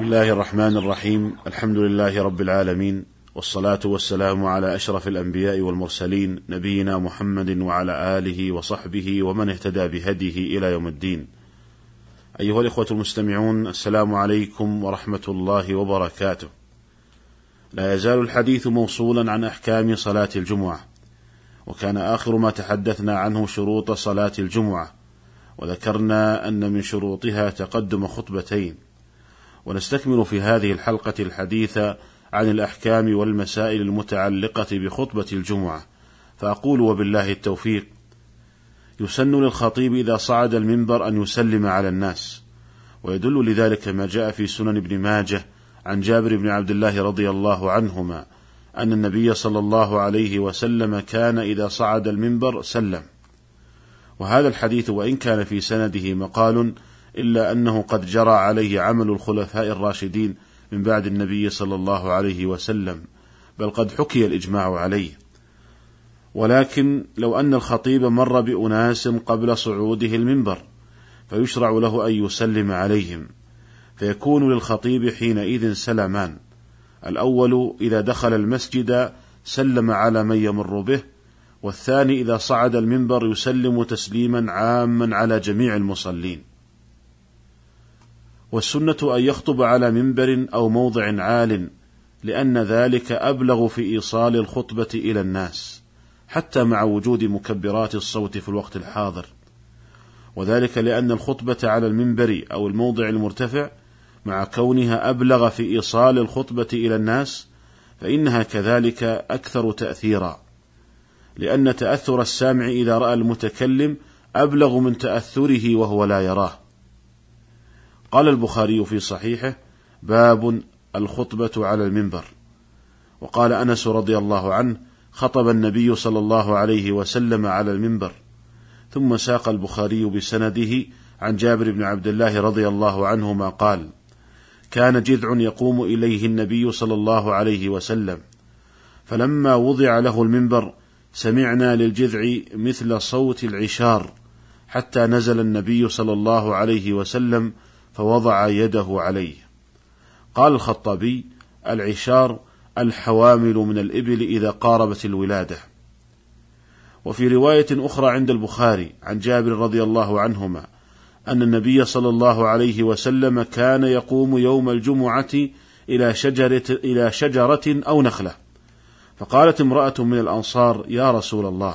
بسم الله الرحمن الرحيم. الحمد لله رب العالمين والصلاة والسلام على أشرف الأنبياء والمرسلين نبينا محمد وعلى آله وصحبه ومن اهتدى بهديه إلى يوم الدين. أيها الإخوة المستمعون السلام عليكم ورحمة الله وبركاته. لا يزال الحديث موصولا عن أحكام صلاة الجمعة وكان آخر ما تحدثنا عنه شروط صلاة الجمعة وذكرنا أن من شروطها تقدم خطبتين. ونستكمل في هذه الحلقة الحديث عن الأحكام والمسائل المتعلقة بخطبة الجمعة. فأقول وبالله التوفيق. يسن للخطيب إذا صعد المنبر أن يسلم على الناس. ويدل لذلك ما جاء في سنن ابن ماجه عن جابر بن عبد الله رضي الله عنهما أن النبي صلى الله عليه وسلم كان إذا صعد المنبر سلم. وهذا الحديث وإن كان في سنده مقال إلا أنه قد جرى عليه عمل الخلفاء الراشدين من بعد النبي صلى الله عليه وسلم بل قد حكي الإجماع عليه. ولكن لو أن الخطيب مر بأناس قبل صعوده المنبر فيشرع له أن يسلم عليهم. فيكون للخطيب حينئذ سلمان الأول إذا دخل المسجد سلم على من يمر به والثاني إذا صعد المنبر يسلم تسليما عاما على جميع المصلين. والسنة أن يخطب على منبر أو موضع عال لأن ذلك أبلغ في إيصال الخطبة إلى الناس حتى مع وجود مكبرات الصوت في الوقت الحاضر. وذلك لأن الخطبة على المنبر أو الموضع المرتفع مع كونها أبلغ في إيصال الخطبة إلى الناس فإنها كذلك أكثر تأثيرا. لأن تأثر السامع إذا رأى المتكلم أبلغ من تأثره وهو لا يراه. قال البخاري في صحيحه باب الخطبة على المنبر. وقال أنس رضي الله عنه خطب النبي صلى الله عليه وسلم على المنبر. ثم ساق البخاري بسنده عن جابر بن عبد الله رضي الله عنهما قال كان جذع يقوم إليه النبي صلى الله عليه وسلم. فلما وضع له المنبر سمعنا للجذع مثل صوت العشار حتى نزل النبي صلى الله عليه وسلم فوضع يده عليه. قال الخطابي العشار الحوامل من الإبل إذا قاربت الولادة. وفي رواية أخرى عند البخاري عن جابر رضي الله عنهما أن النبي صلى الله عليه وسلم كان يقوم يوم الجمعة إلى شجرة, إلى شجرة أو نخلة. فقالت امرأة من الأنصار يا رسول الله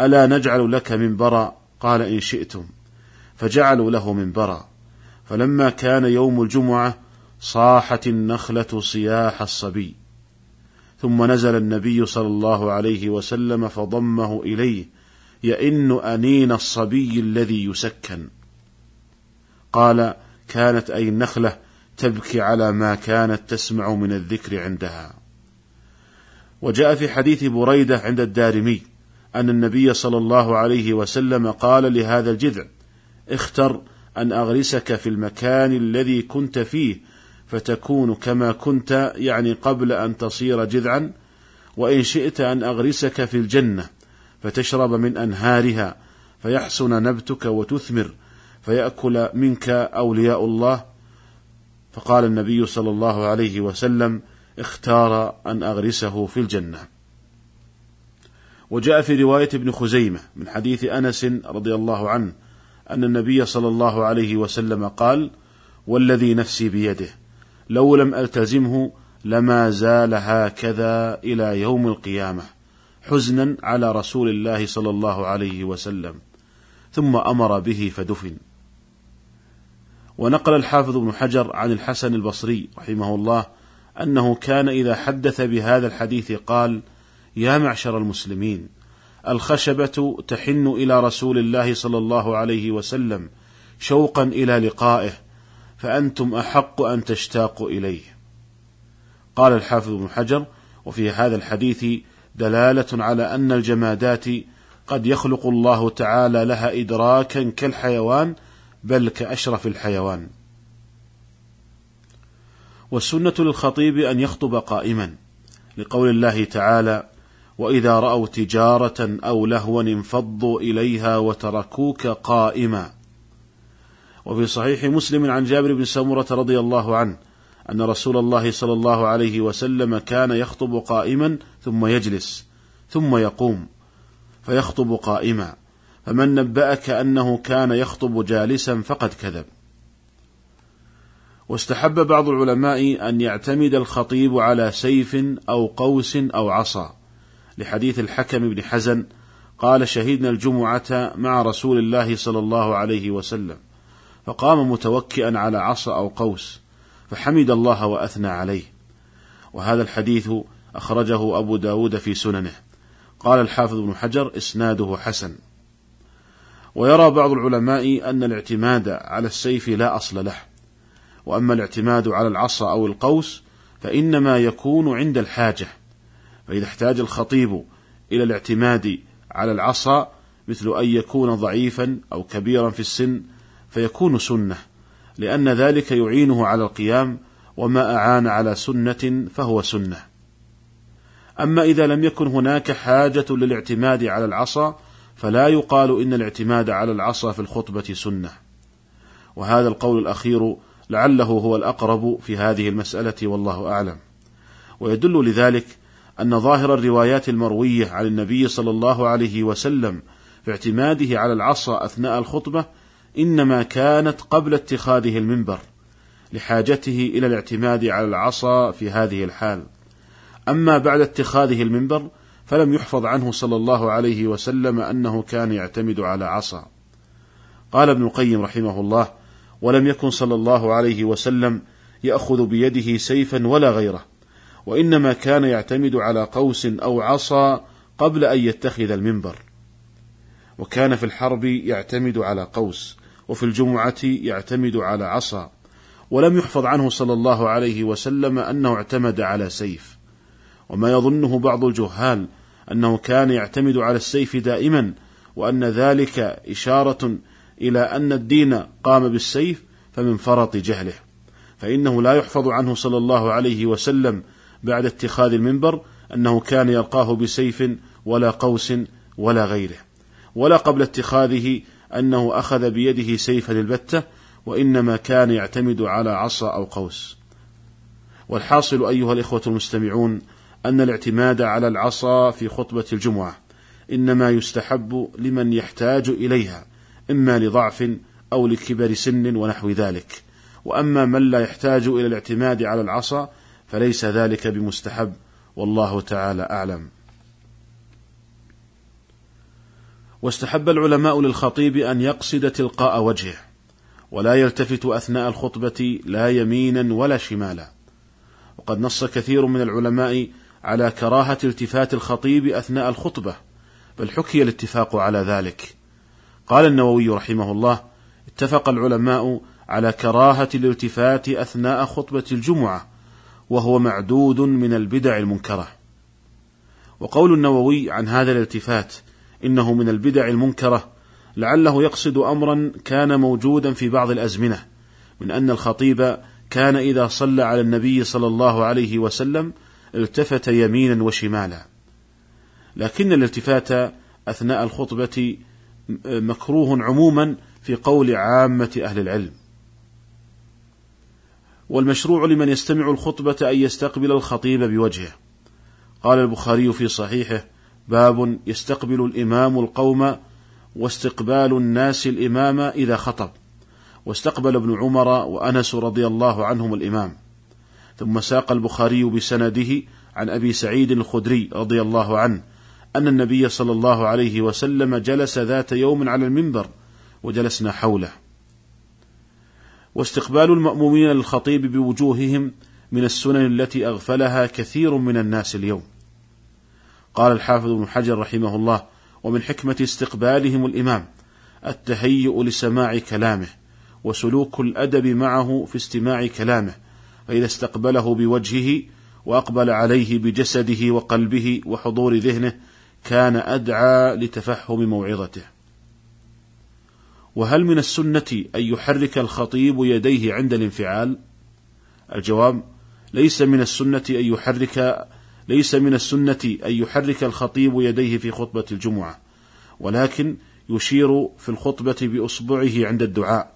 ألا نجعل لك منبرا؟ قال إن شئتم. فجعلوا له منبرا. فلما كان يوم الجمعة صاحت النخلة صياح الصبي. ثم نزل النبي صلى الله عليه وسلم فضمه إليه يئن أنين الصبي الذي يسكن. قال كانت أي النخلة تبكي على ما كانت تسمع من الذكر عندها. وجاء في حديث بريدة عند الدارمي أن النبي صلى الله عليه وسلم قال لهذا الجذع اختر أن أغرسك في المكان الذي كنت فيه فتكون كما كنت يعني قبل أن تصير جذعا وإن شئت أن أغرسك في الجنة فتشرب من أنهارها فيحسن نبتك وتثمر فيأكل منك أولياء الله. فقال النبي صلى الله عليه وسلم اختار أن أغرسه في الجنة. وجاء في رواية ابن خزيمة من حديث أنس رضي الله عنه أن النبي صلى الله عليه وسلم قال والذي نفسي بيده لو لم ألتزمه لما زال هكذا إلى يوم القيامة حزنا على رسول الله صلى الله عليه وسلم ثم أمر به فدفن. ونقل الحافظ ابن حجر عن الحسن البصري رحمه الله أنه كان إذا حدث بهذا الحديث قال يا معشر المسلمين الخشبة تحن إلى رسول الله صلى الله عليه وسلم شوقا إلى لقائه فأنتم أحق أن تشتاقوا إليه. قال الحافظ بن حجر وفي هذا الحديث دلالة على أن الجمادات قد يخلق الله تعالى لها إدراكا كالحيوان بل كأشرف الحيوان. والسنة للخطيب أن يخطب قائما لقول الله تعالى وإذا رأوا تجارة أو لهوا انفضوا إليها وتركوك قائما. وفي صحيح مسلم عن جابر بن سمرة رضي الله عنه أن رسول الله صلى الله عليه وسلم كان يخطب قائما ثم يجلس ثم يقوم فيخطب قائما. فمن نبأك أنه كان يخطب جالسا فقد كذب. واستحب بعض العلماء أن يعتمد الخطيب على سيف أو قوس أو عصا. لحديث الحكم بن حزن قال شهدنا الجمعة مع رسول الله صلى الله عليه وسلم فقام متوكئا على عصا أو قوس فحمد الله وأثنى عليه. وهذا الحديث أخرجه أبو داود في سننه. قال الحافظ بن حجر إسناده حسن. ويرى بعض العلماء أن الاعتماد على السيف لا أصل له وأما الاعتماد على العصا أو القوس فإنما يكون عند الحاجة. فإذا احتاج الخطيب إلى الاعتماد على العصا مثل أن يكون ضعيفا أو كبيرا في السن فيكون سنة لأن ذلك يعينه على القيام وما أعان على سنة فهو سنة. أما إذا لم يكن هناك حاجة للاعتماد على العصا فلا يقال إن الاعتماد على العصا في الخطبة سنة. وهذا القول الأخير لعله هو الأقرب في هذه المسألة والله أعلم. ويدل لذلك أن ظاهر الروايات المروية عن النبي صلى الله عليه وسلم في اعتماده على العصا أثناء الخطبة إنما كانت قبل اتخاذه المنبر لحاجته إلى الاعتماد على العصا في هذه الحال. أما بعد اتخاذه المنبر فلم يحفظ عنه صلى الله عليه وسلم أنه كان يعتمد على عصا. قال ابن القيم رحمه الله ولم يكن صلى الله عليه وسلم يأخذ بيده سيفا ولا غيره وإنما كان يعتمد على قوس أو عصا قبل أن يتخذ المنبر. وكان في الحرب يعتمد على قوس وفي الجمعة يعتمد على عصا. ولم يحفظ عنه صلى الله عليه وسلم أنه اعتمد على سيف. وما يظنه بعض الجهال أنه كان يعتمد على السيف دائما وأن ذلك إشارة إلى أن الدين قام بالسيف فمن فرط جهله. فإنه لا يحفظ عنه صلى الله عليه وسلم بعد اتخاذ المنبر أنه كان يلقاه بسيف ولا قوس ولا غيره. ولا قبل اتخاذه أنه أخذ بيده سيفا البتة وإنما كان يعتمد على عصا أو قوس. والحاصل أيها الإخوة المستمعون أن الاعتماد على العصا في خطبة الجمعة إنما يستحب لمن يحتاج إليها إما لضعف أو لكبر سن ونحو ذلك. وأما من لا يحتاج إلى الاعتماد على العصا فليس ذلك بمستحب والله تعالى أعلم. واستحب العلماء للخطيب أن يقصد تلقاء وجهه ولا يلتفت أثناء الخطبة لا يمينا ولا شمالا. وقد نص كثير من العلماء على كراهة التفات الخطيب أثناء الخطبة بل حكي الاتفاق على ذلك. قال النووي رحمه الله اتفق العلماء على كراهة الالتفات أثناء خطبة الجمعة وهو معدود من البدع المنكرة. وقول النووي عن هذا الالتفات إنه من البدع المنكرة لعله يقصد أمرا كان موجودا في بعض الأزمنة من أن الخطيب كان إذا صلى على النبي صلى الله عليه وسلم التفت يمينا وشمالا. لكن الالتفات أثناء الخطبة مكروه عموما في قول عامة أهل العلم. والمشروع لمن يستمع الخطبة أن يستقبل الخطيب بوجهه. قال البخاري في صحيحه باب يستقبل الإمام القوم واستقبال الناس الإمام إذا خطب. واستقبل ابن عمر وأنس رضي الله عنهم الإمام. ثم ساق البخاري بسنده عن أبي سعيد الخدري رضي الله عنه أن النبي صلى الله عليه وسلم جلس ذات يوم على المنبر وجلسنا حوله. واستقبال المأمومين للخطيب بوجوههم من السنن التي أغفلها كثير من الناس اليوم. قال الحافظ ابن حجر رحمه الله ومن حكمة استقبالهم الإمام التهيؤ لسماع كلامه وسلوك الأدب معه في استماع كلامه فإذا استقبله بوجهه وأقبل عليه بجسده وقلبه وحضور ذهنه كان أدعى لتفهم موعظته. وهل من السنة أن يحرك الخطيب يديه عند الانفعال؟ الجواب ليس من السنة أن يحرك ليس من السنة أن يحرك الخطيب يديه في خطبة الجمعة ولكن يشير في الخطبة بإصبعه عند الدعاء.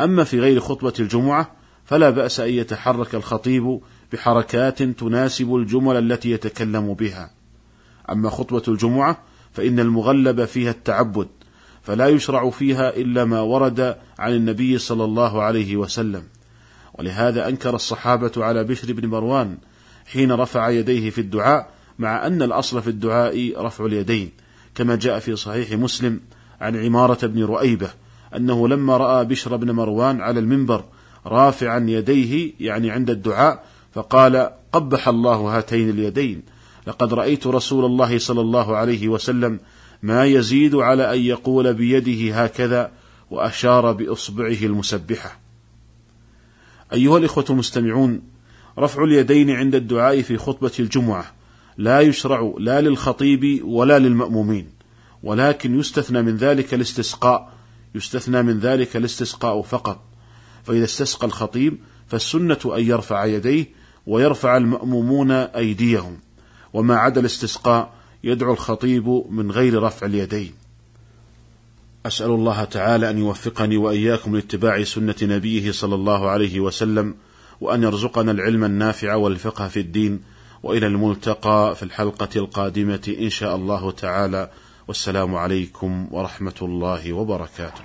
أما في غير خطبة الجمعة فلا بأس أن يتحرك الخطيب بحركات تناسب الجمل التي يتكلم بها. أما خطبة الجمعة فإن المغلب فيها التعبد. فلا يشرع فيها إلا ما ورد عن النبي صلى الله عليه وسلم. ولهذا أنكر الصحابة على بشر بن مروان حين رفع يديه في الدعاء مع أن الأصل في الدعاء رفع اليدين كما جاء في صحيح مسلم عن عمارة بن رؤيبة أنه لما رأى بشر بن مروان على المنبر رافعا يديه يعني عند الدعاء فقال قبح الله هاتين اليدين لقد رأيت رسول الله صلى الله عليه وسلم ما يزيد على أن يقول بيده هكذا وأشار بإصبعه المسبحة. أيها الإخوة المستمعون رفع اليدين عند الدعاء في خطبة الجمعة لا يشرع لا للخطيب ولا للمأمومين ولكن يستثنى من ذلك الاستسقاء يستثنى من ذلك الاستسقاء فقط. فإذا استسقى الخطيب فالسنة أن يرفع يديه ويرفع المأمومون أيديهم. وما عدا الاستسقاء يدعو الخطيب من غير رفع اليدين. أسأل الله تعالى أن يوفقني وإياكم لاتباع سنة نبيه صلى الله عليه وسلم وأن يرزقنا العلم النافع والفقه في الدين وإلى الملتقى في الحلقة القادمة إن شاء الله تعالى. والسلام عليكم ورحمة الله وبركاته.